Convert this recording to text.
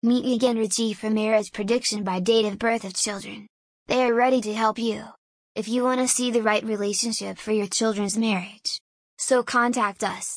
Meet Yogendra ji for marriage prediction by date of birth of children. They are ready to help you. If you want to see the right relationship for your children's marriage. So contact us.